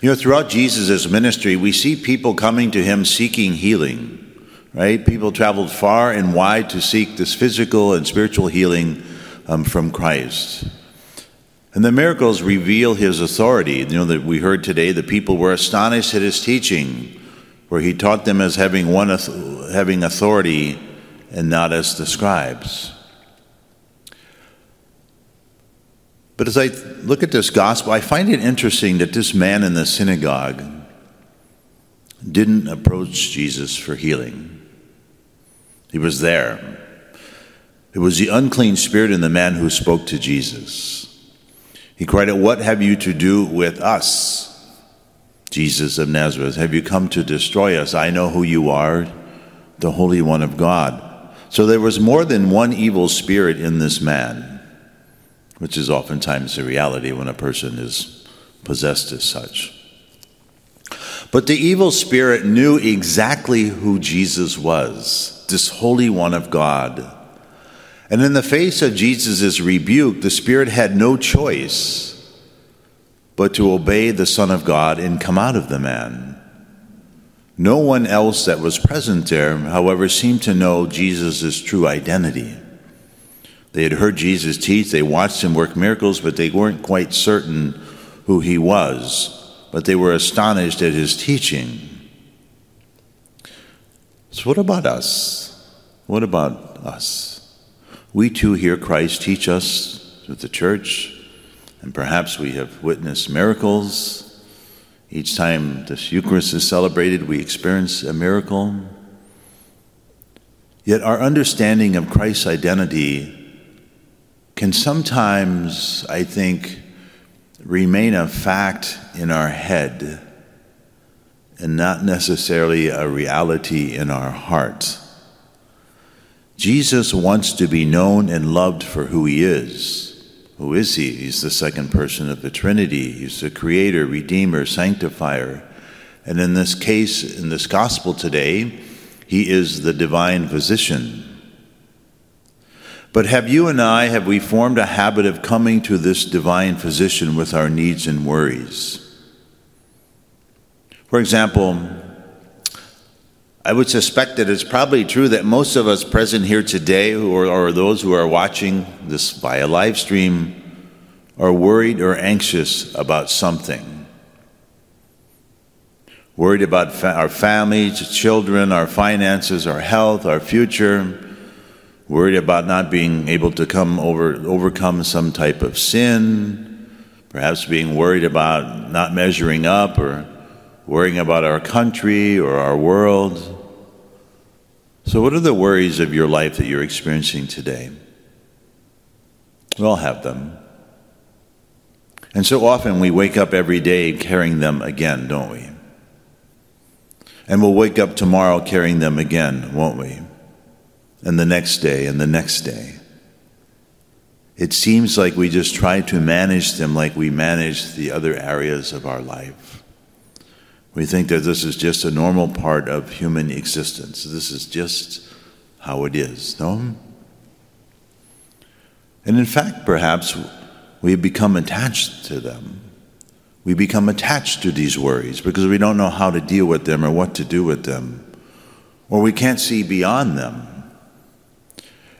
You know, throughout Jesus' ministry, we see people coming to him seeking healing, right? People traveled far and wide to seek this physical and spiritual healing um, from Christ. And the miracles reveal his authority. You know, that we heard today, the people were astonished at his teaching, where he taught them as having, one, having authority and not as the scribes. But as I look at this gospel, I find it interesting that this man in the synagogue didn't approach Jesus for healing. He was there. It was the unclean spirit in the man who spoke to Jesus. He cried out, What have you to do with us, Jesus of Nazareth? Have you come to destroy us? I know who you are, the Holy One of God. So there was more than one evil spirit in this man which is oftentimes the reality when a person is possessed as such. But the evil spirit knew exactly who Jesus was, this Holy One of God. And in the face of Jesus' rebuke, the spirit had no choice but to obey the Son of God and come out of the man. No one else that was present there, however, seemed to know Jesus' true identity. They had heard Jesus teach, they watched him work miracles, but they weren't quite certain who he was. But they were astonished at his teaching. So, what about us? What about us? We too hear Christ teach us with the church, and perhaps we have witnessed miracles. Each time this Eucharist is celebrated, we experience a miracle. Yet our understanding of Christ's identity can sometimes, I think, remain a fact in our head and not necessarily a reality in our hearts. Jesus wants to be known and loved for who he is. Who is he? He's the second person of the Trinity. He's the creator, redeemer, sanctifier. And in this case, in this gospel today, he is the divine physician. But have you and I, have we formed a habit of coming to this divine physician with our needs and worries? For example, I would suspect that it's probably true that most of us present here today, or, or those who are watching this via live stream, are worried or anxious about something. Worried about fa- our families, children, our finances, our health, our future worried about not being able to come over overcome some type of sin, perhaps being worried about not measuring up or worrying about our country or our world. So what are the worries of your life that you're experiencing today? We all have them. And so often we wake up every day carrying them again, don't we? And we'll wake up tomorrow carrying them again, won't we? And the next day and the next day. It seems like we just try to manage them like we manage the other areas of our life. We think that this is just a normal part of human existence. This is just how it is, no? And in fact, perhaps we become attached to them. We become attached to these worries because we don't know how to deal with them or what to do with them, or we can't see beyond them.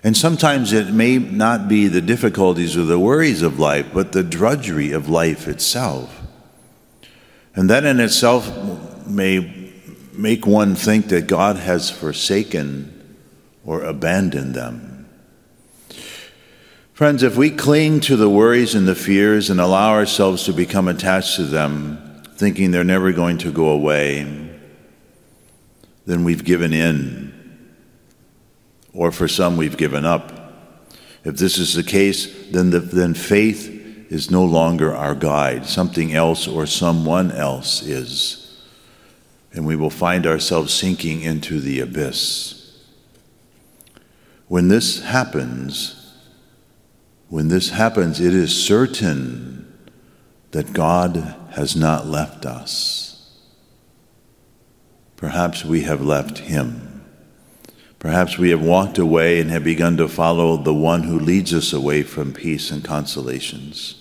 And sometimes it may not be the difficulties or the worries of life, but the drudgery of life itself. And that in itself may make one think that God has forsaken or abandoned them. Friends, if we cling to the worries and the fears and allow ourselves to become attached to them, thinking they're never going to go away, then we've given in or for some we've given up. If this is the case, then, the, then faith is no longer our guide. Something else or someone else is. And we will find ourselves sinking into the abyss. When this happens, when this happens, it is certain that God has not left us. Perhaps we have left Him. Perhaps we have walked away and have begun to follow the one who leads us away from peace and consolations,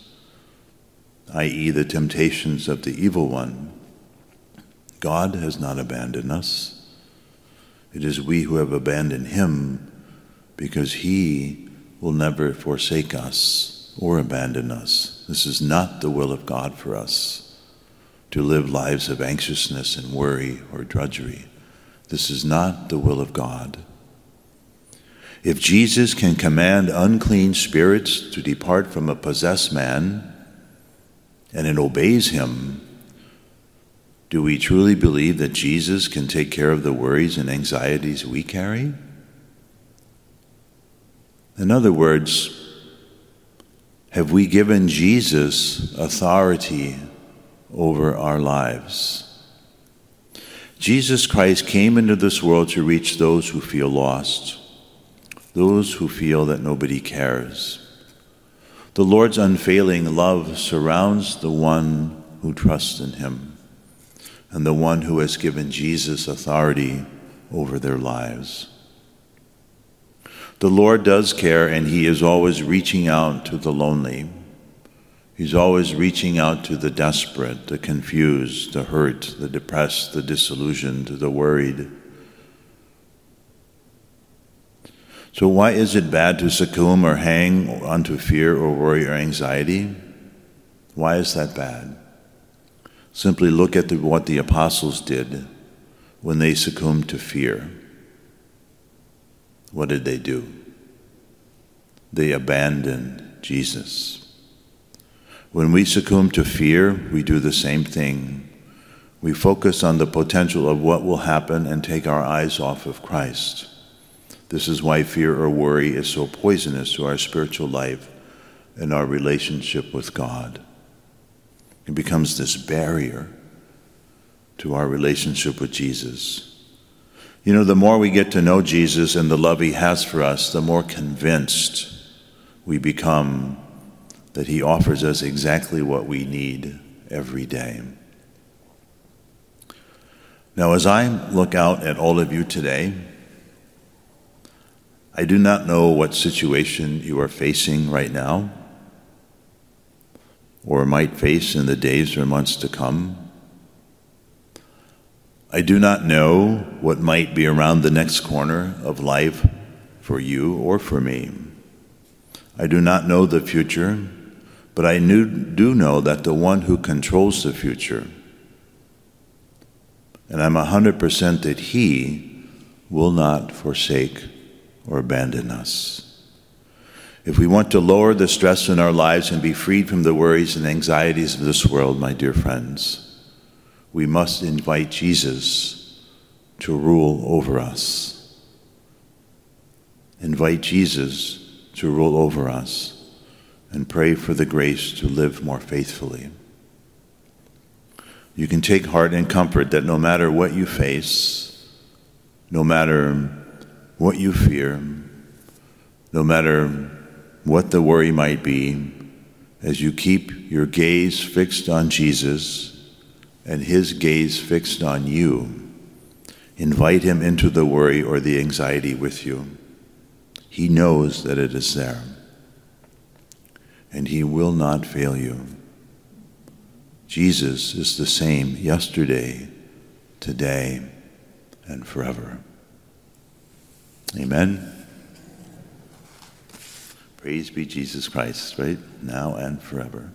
i.e., the temptations of the evil one. God has not abandoned us. It is we who have abandoned him because he will never forsake us or abandon us. This is not the will of God for us to live lives of anxiousness and worry or drudgery. This is not the will of God. If Jesus can command unclean spirits to depart from a possessed man and it obeys him, do we truly believe that Jesus can take care of the worries and anxieties we carry? In other words, have we given Jesus authority over our lives? Jesus Christ came into this world to reach those who feel lost, those who feel that nobody cares. The Lord's unfailing love surrounds the one who trusts in him and the one who has given Jesus authority over their lives. The Lord does care, and He is always reaching out to the lonely. He's always reaching out to the desperate, the confused, the hurt, the depressed, the disillusioned, the worried. So, why is it bad to succumb or hang onto fear or worry or anxiety? Why is that bad? Simply look at the, what the apostles did when they succumbed to fear. What did they do? They abandoned Jesus. When we succumb to fear, we do the same thing. We focus on the potential of what will happen and take our eyes off of Christ. This is why fear or worry is so poisonous to our spiritual life and our relationship with God. It becomes this barrier to our relationship with Jesus. You know, the more we get to know Jesus and the love he has for us, the more convinced we become that he offers us exactly what we need every day. Now, as I look out at all of you today, I do not know what situation you are facing right now or might face in the days or months to come. I do not know what might be around the next corner of life for you or for me. I do not know the future, but I do know that the one who controls the future, and I'm 100% that he will not forsake or abandon us. If we want to lower the stress in our lives and be freed from the worries and anxieties of this world, my dear friends, we must invite Jesus to rule over us. Invite Jesus to rule over us and pray for the grace to live more faithfully. You can take heart and comfort that no matter what you face, no matter what you fear, no matter what the worry might be, as you keep your gaze fixed on Jesus, and his gaze fixed on you, invite him into the worry or the anxiety with you. He knows that it is there, and he will not fail you. Jesus is the same yesterday, today, and forever. Amen. Praise be Jesus Christ, right now and forever.